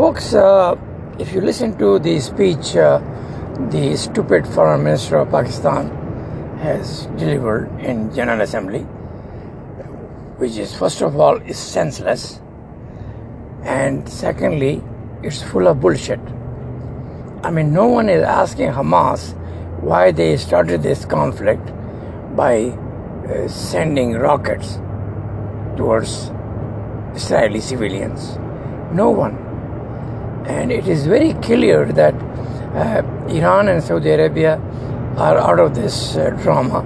Folks, uh, if you listen to the speech uh, the stupid foreign minister of Pakistan has delivered in General Assembly, which is first of all is senseless, and secondly, it's full of bullshit. I mean, no one is asking Hamas why they started this conflict by uh, sending rockets towards Israeli civilians. No one. And it is very clear that uh, Iran and Saudi Arabia are out of this uh, drama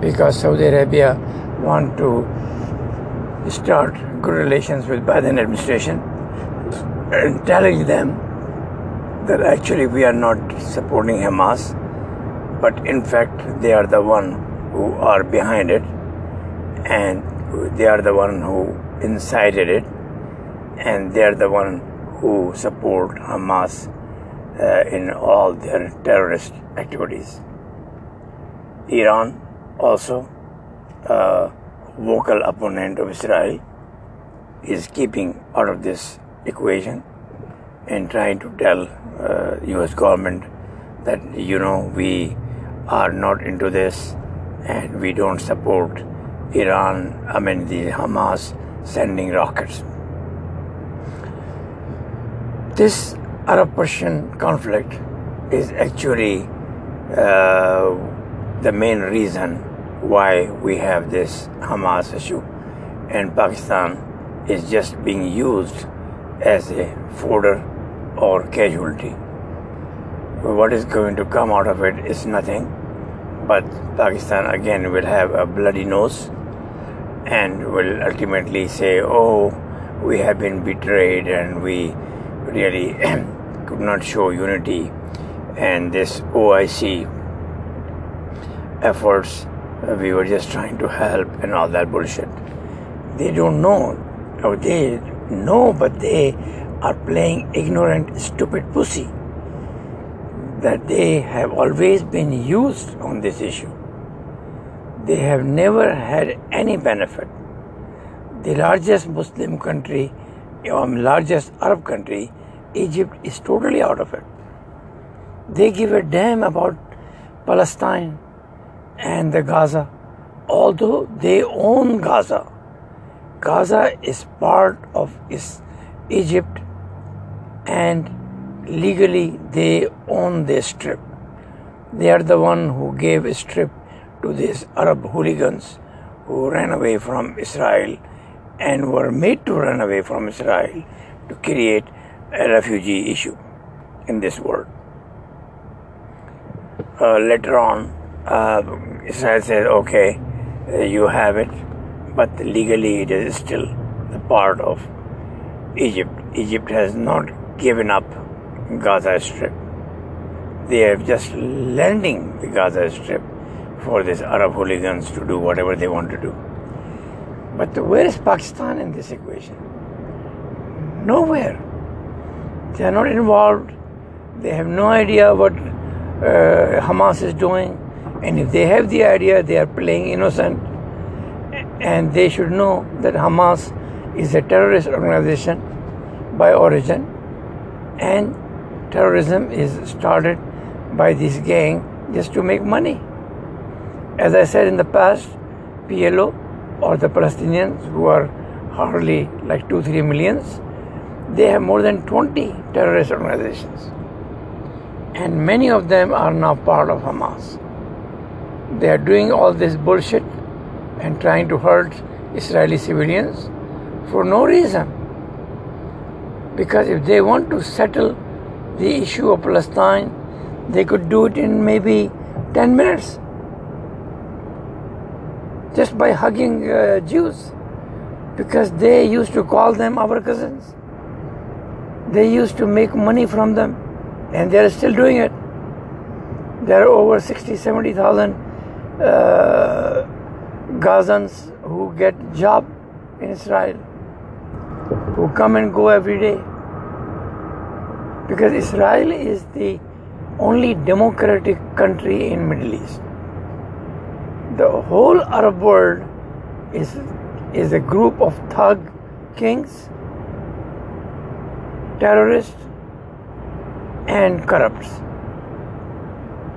because Saudi Arabia want to start good relations with Biden administration and telling them that actually we are not supporting Hamas, but in fact they are the one who are behind it and they are the one who incited it and they are the one who support Hamas uh, in all their terrorist activities. Iran also a vocal opponent of Israel is keeping out of this equation and trying to tell uh, US government that you know we are not into this and we don't support Iran I mean the Hamas sending rockets this Arab Persian conflict is actually uh, the main reason why we have this Hamas issue and Pakistan is just being used as a fodder or casualty. What is going to come out of it is nothing, but Pakistan again will have a bloody nose and will ultimately say, oh, we have been betrayed and we really could not show unity and this OIC efforts uh, we were just trying to help and all that bullshit. They don't know, or they know, but they are playing ignorant, stupid pussy. That they have always been used on this issue. They have never had any benefit. The largest Muslim country, or largest Arab country, Egypt, is totally out of it. They give a damn about Palestine and the Gaza, although they own Gaza. Gaza is part of Egypt and legally they own this strip. They are the one who gave a strip to these Arab hooligans who ran away from Israel and were made to run away from Israel to create a refugee issue in this world. Uh, later on, uh, Israel says, okay, you have it, but legally it is still a part of Egypt. Egypt has not given up Gaza Strip. They are just lending the Gaza Strip for these Arab hooligans to do whatever they want to do. But where is Pakistan in this equation? Nowhere. They are not involved. They have no idea what uh, Hamas is doing. And if they have the idea, they are playing innocent. And they should know that Hamas is a terrorist organization by origin. And terrorism is started by this gang just to make money. As I said in the past, PLO or the Palestinians who are hardly like 2 3 millions, they have more than 20 terrorist organizations. And many of them are now part of Hamas. They are doing all this bullshit and trying to hurt Israeli civilians for no reason. Because if they want to settle the issue of Palestine, they could do it in maybe 10 minutes just by hugging uh, Jews because they used to call them our cousins. They used to make money from them and they are still doing it. There are over 60, 70,000 uh, Gazans who get job in Israel, who come and go every day. Because Israel is the only democratic country in Middle East. The whole Arab world is is a group of thug kings terrorist, and corrupts.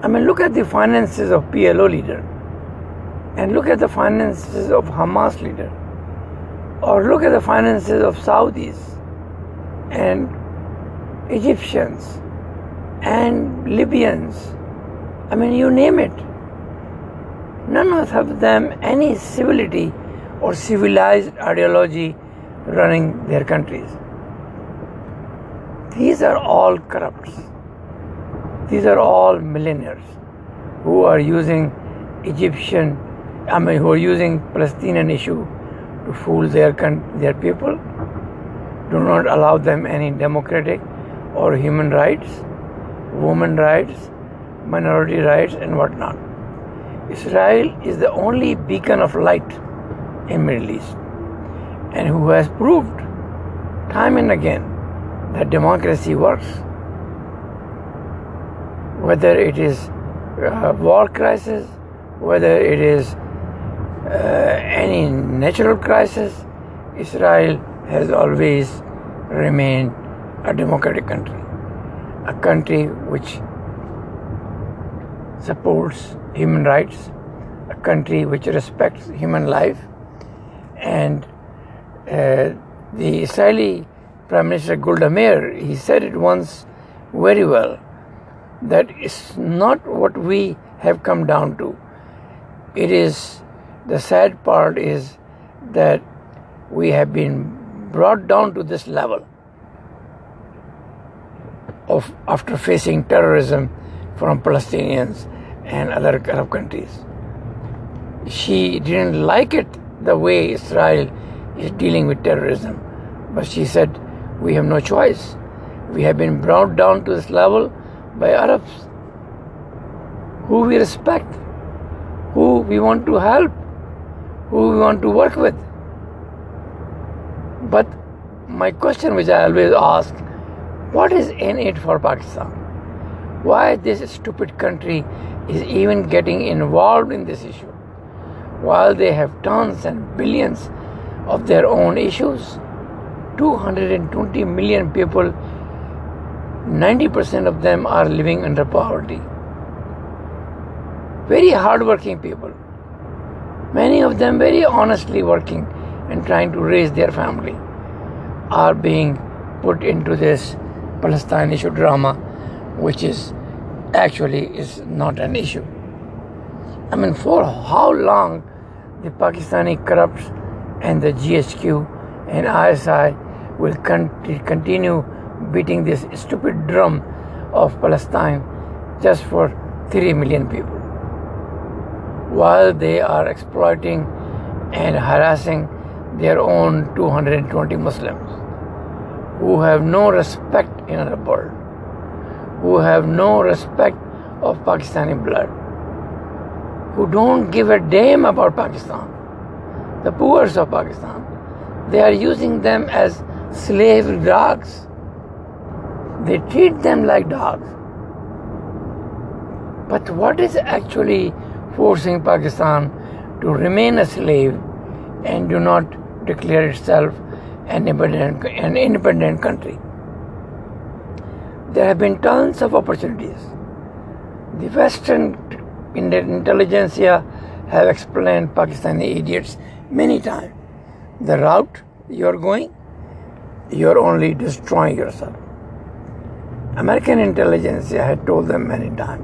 I mean, look at the finances of PLO leader, and look at the finances of Hamas leader, or look at the finances of Saudis and Egyptians and Libyans. I mean, you name it. None of them any civility or civilized ideology running their countries. These are all corrupts. These are all millionaires who are using Egyptian, I mean, who are using Palestinian issue to fool their their people. Do not allow them any democratic or human rights, women rights, minority rights, and whatnot. Israel is the only beacon of light in Middle East and who has proved time and again that democracy works. Whether it is a war crisis, whether it is uh, any natural crisis, Israel has always remained a democratic country, a country which supports human rights, a country which respects human life, and uh, the Israeli Prime Minister Golda Meir, he said it once very well that it's not what we have come down to. It is the sad part is that we have been brought down to this level of after facing terrorism from Palestinians and other Arab countries. She didn't like it the way Israel is dealing with terrorism, but she said, We have no choice. We have been brought down to this level by Arabs who we respect, who we want to help, who we want to work with. But my question, which I always ask, what is in it for Pakistan? Why this stupid country is even getting involved in this issue? While they have tons and billions of their own issues, 220 million people, 90% of them are living under poverty. Very hardworking people. Many of them very honestly working and trying to raise their family are being put into this Palestine issue drama, which is actually is not an issue. I mean, for how long the Pakistani corrupts and the GHQ and ISI will con- continue beating this stupid drum of Palestine just for 3 million people while they are exploiting and harassing their own 220 Muslims who have no respect in the world, who have no respect of Pakistani blood, who don't give a damn about Pakistan, the poor of Pakistan. They are using them as slave dogs. They treat them like dogs. But what is actually forcing Pakistan to remain a slave and do not declare itself an independent, an independent country. There have been tons of opportunities. The Western intelligentsia have explained Pakistani idiots many times. The route you are going, you are only destroying yourself. American intelligentsia had told them many times,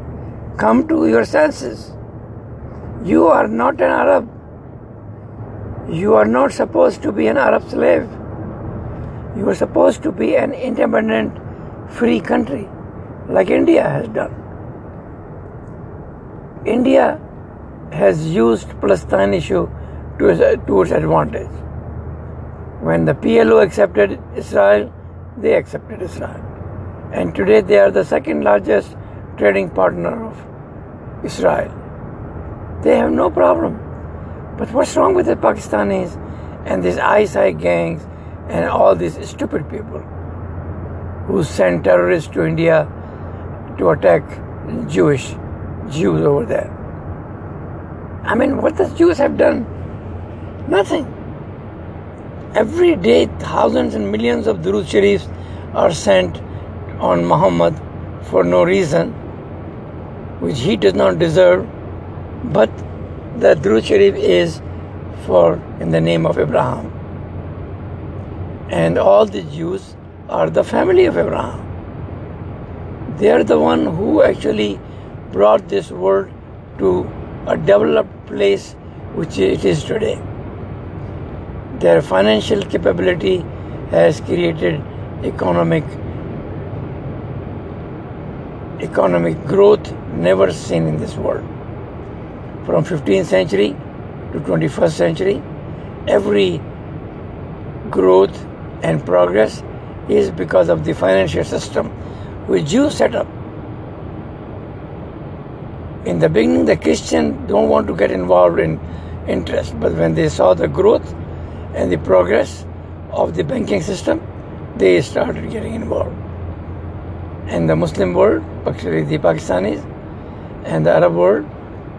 come to your senses. You are not an Arab. You are not supposed to be an Arab slave. You are supposed to be an independent, free country, like India has done. India has used Palestine issue to to its advantage. When the PLO accepted Israel, they accepted Israel. And today they are the second largest trading partner of Israel. They have no problem. But what's wrong with the Pakistanis and these ISI gangs and all these stupid people who send terrorists to India to attack Jewish Jews over there. I mean, what the Jews have done? Nothing. Every day, thousands and millions of Durud Sharifs are sent on Muhammad for no reason, which he does not deserve, but the Durud Sharif is for in the name of Abraham. And all the Jews are the family of Abraham. They are the one who actually brought this world to a developed place which it is today. Their financial capability has created economic economic growth never seen in this world. From 15th century to 21st century, every growth and progress is because of the financial system which Jews set up. In the beginning, the Christians don't want to get involved in interest, but when they saw the growth and the progress of the banking system, they started getting involved. And the Muslim world, particularly the Pakistanis and the Arab world,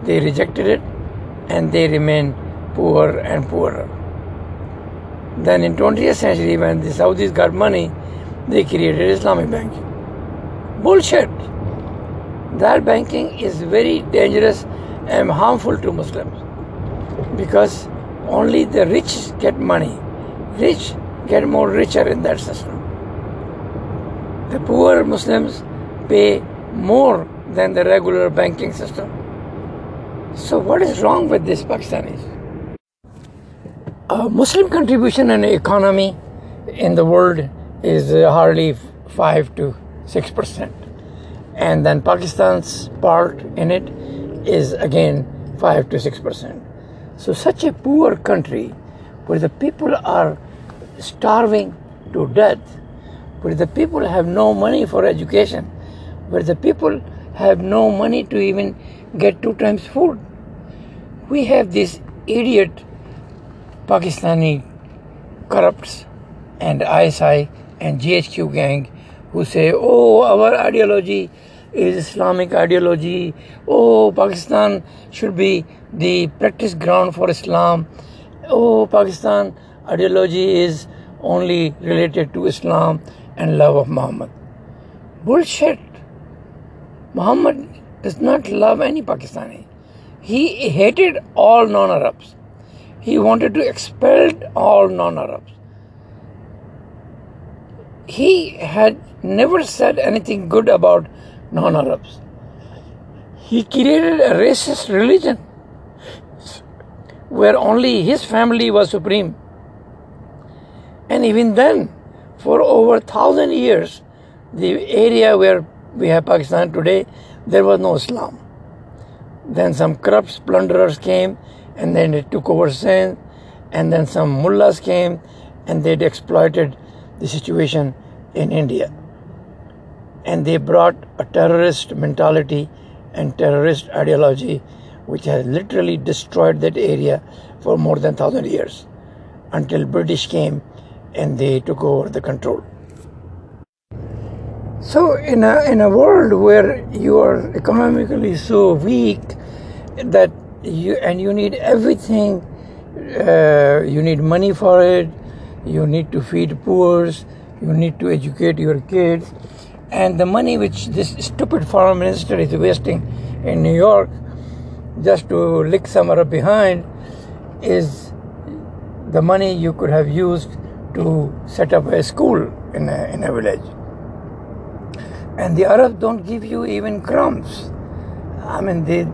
they rejected it and they remained poor and poorer. Then in 20th century, when the Saudis got money, they created Islamic banking. Bullshit. That banking is very dangerous and harmful to Muslims because only the rich get money. Rich get more richer in that system. The poor Muslims pay more than the regular banking system. So, what is wrong with this Pakistanis? Uh, Muslim contribution in economy in the world is uh, hardly 5 to 6 percent. And then Pakistan's part in it is again 5 to 6 percent. So, such a poor country where the people are starving to death, where the people have no money for education, where the people have no money to even get two times food. We have this idiot Pakistani corrupts and ISI and GHQ gang who say, oh, our ideology is Islamic ideology. Oh, Pakistan should be the practice ground for Islam. Oh, Pakistan ideology is only related to Islam and love of Muhammad. Bullshit. Muhammad does not love any Pakistani. He hated all non Arabs. He wanted to expel all non Arabs. He had never said anything good about non Arabs. He created a racist religion where only his family was supreme. And even then, for over thousand years, the area where we have Pakistan today, there was no Islam. Then some corrupt plunderers came and then they took over Sindh, and then some mullahs came and they exploited the situation in India. And they brought a terrorist mentality and terrorist ideology which has literally destroyed that area for more than 1000 years until British came and they took over the control. So in a in a world where you are economically so weak that you and you need everything, uh, you need money for it, you need to feed poor, you need to educate your kids, and the money which this stupid foreign minister is wasting in New York just to lick somewhere behind is the money you could have used to set up a school in a, in a village. And the Arabs don't give you even crumbs. I mean, they,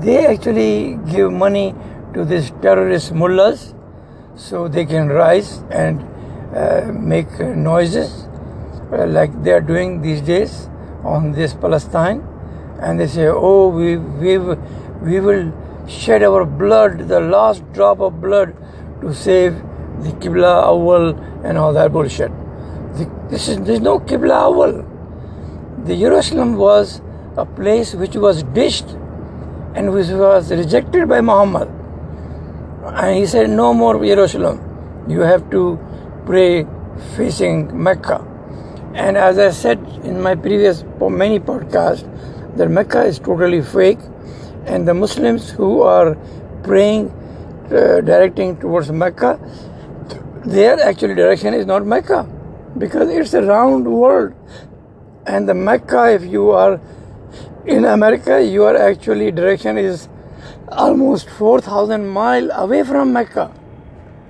they actually give money to these terrorist mullahs so they can rise and uh, make noises uh, like they are doing these days on this Palestine. And they say, oh, we, we, we will shed our blood, the last drop of blood, to save the Qibla Awal and all that bullshit. The, this is, there's no Qibla Awal. The Jerusalem was a place which was dished and which was rejected by Muhammad. And he said, No more Jerusalem. You have to pray facing Mecca. And as I said in my previous many podcasts, that Mecca is totally fake and the Muslims who are praying, uh, directing towards Mecca, their actual direction is not Mecca. because it's a round world. And the Mecca, if you are in America, your actually direction is almost 4,000 mile away from Mecca.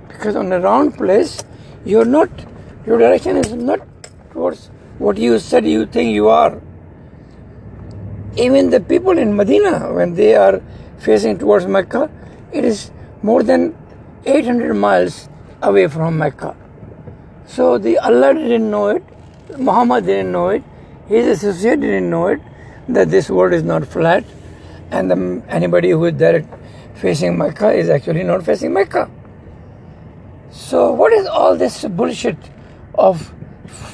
Because on a round place, you're not, your direction is not towards what you said you think you are. Even the people in Medina, when they are facing towards Mecca, it is more than 800 miles away from Mecca. So the Allah didn't know it, Muhammad didn't know it, his associate didn't know it, that this world is not flat, and the, anybody who is there facing Mecca is actually not facing Mecca. So what is all this bullshit of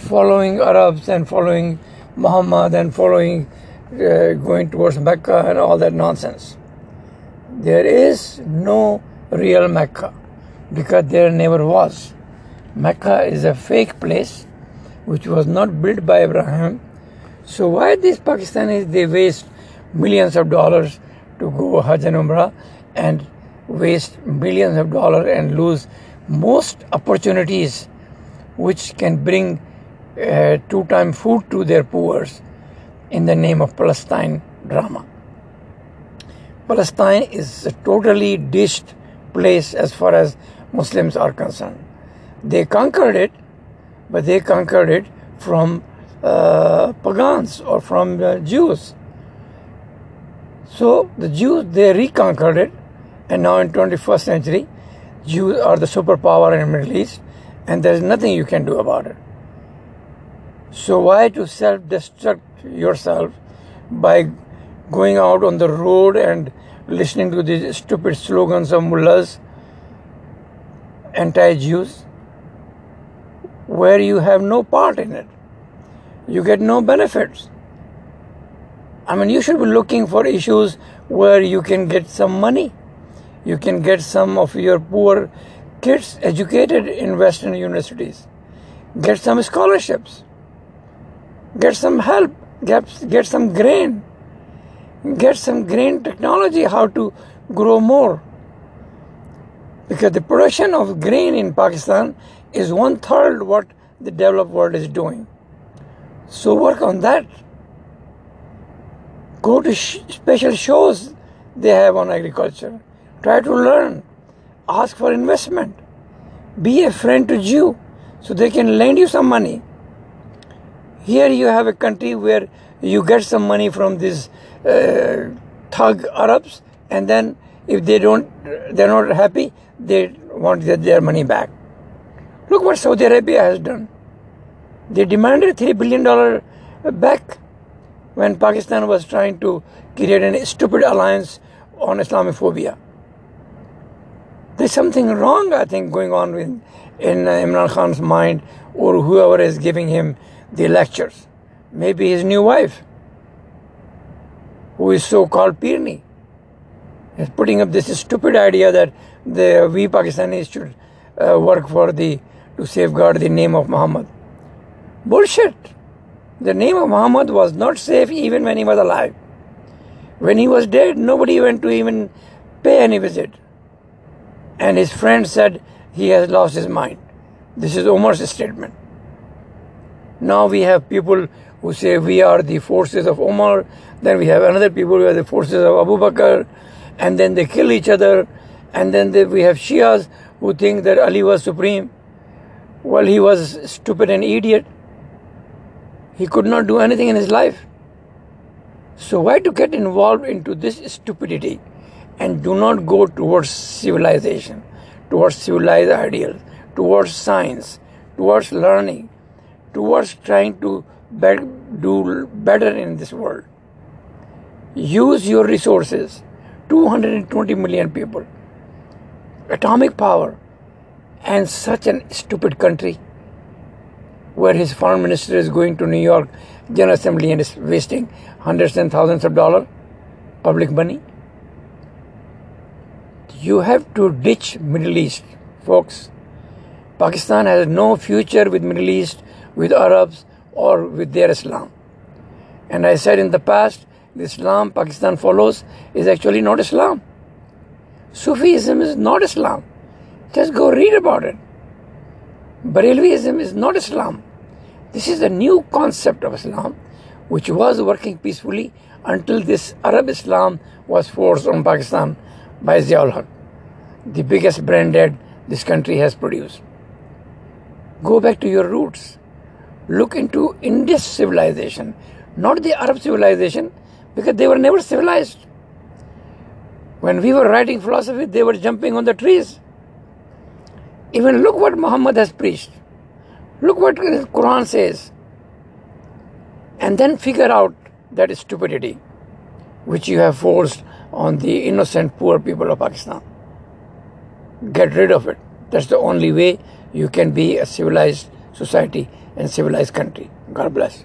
following Arabs and following Muhammad and following uh, going towards Mecca and all that nonsense? There is no real Mecca because there never was. Mecca is a fake place which was not built by Abraham. So why these Pakistanis they waste millions of dollars to go Hajj and Umrah and waste millions of dollars and lose most opportunities which can bring uh, two-time food to their poor in the name of Palestine drama. Palestine is a totally dished place as far as Muslims are concerned. They conquered it, but they conquered it from uh, pagans or from uh, Jews. So the Jews they reconquered it, and now in 21st century, Jews are the superpower in the Middle East, and there is nothing you can do about it. So why to self-destruct yourself by going out on the road and listening to these stupid slogans of mullahs, anti-Jews, where you have no part in it. You get no benefits. I mean, you should be looking for issues where you can get some money. You can get some of your poor kids educated in Western universities. Get some scholarships. Get some help. Get, get some grain. Get some grain technology, how to grow more. Because the production of grain in Pakistan is one third what the developed world is doing. So work on that. Go to sh- special shows they have on agriculture. Try to learn. Ask for investment. Be a friend to Jew so they can lend you some money. Here you have a country where you get some money from these uh, thug Arabs, and then if they don't, they're not happy, they want their money back. Look what Saudi Arabia has done. They demanded $3 billion back when Pakistan was trying to create a stupid alliance on Islamophobia. There's something wrong, I think, going on in, in uh, Imran Khan's mind or whoever is giving him the lectures. Maybe his new wife, who is so called Pirni, is putting up this stupid idea that the we Pakistanis should uh, work for the to safeguard the name of Muhammad. Bullshit. The name of Muhammad was not safe even when he was alive. When he was dead, nobody went to even pay any visit. And his friend said he has lost his mind. This is Omar's statement. Now we have people who say we are the forces of Omar, then we have another people who are the forces of Abu Bakr, and then they kill each other, and then they, we have Shias who think that Ali was supreme. Well, he was stupid and idiot. He could not do anything in his life. So why to get involved into this stupidity and do not go towards civilization, towards civilized ideals, towards science, towards learning, towards trying to be- do better in this world. Use your resources. 220 million people. Atomic power. And such a stupid country where his foreign minister is going to New York General Assembly and is wasting hundreds and thousands of dollars public money. You have to ditch Middle East, folks. Pakistan has no future with Middle East, with Arabs, or with their Islam. And I said in the past, the Islam Pakistan follows is actually not Islam. Sufism is not Islam. Just go read about it. Barelviism is not Islam. This is a new concept of Islam which was working peacefully until this Arab Islam was forced on Pakistan by Ziaul Haq, the biggest brain dead this country has produced. Go back to your roots. Look into Indus civilization, not the Arab civilization, because they were never civilized. When we were writing philosophy, they were jumping on the trees. Even look what Muhammad has preached. Look what the Quran says. And then figure out that stupidity which you have forced on the innocent poor people of Pakistan. Get rid of it. That's the only way you can be a civilized society and civilized country. God bless.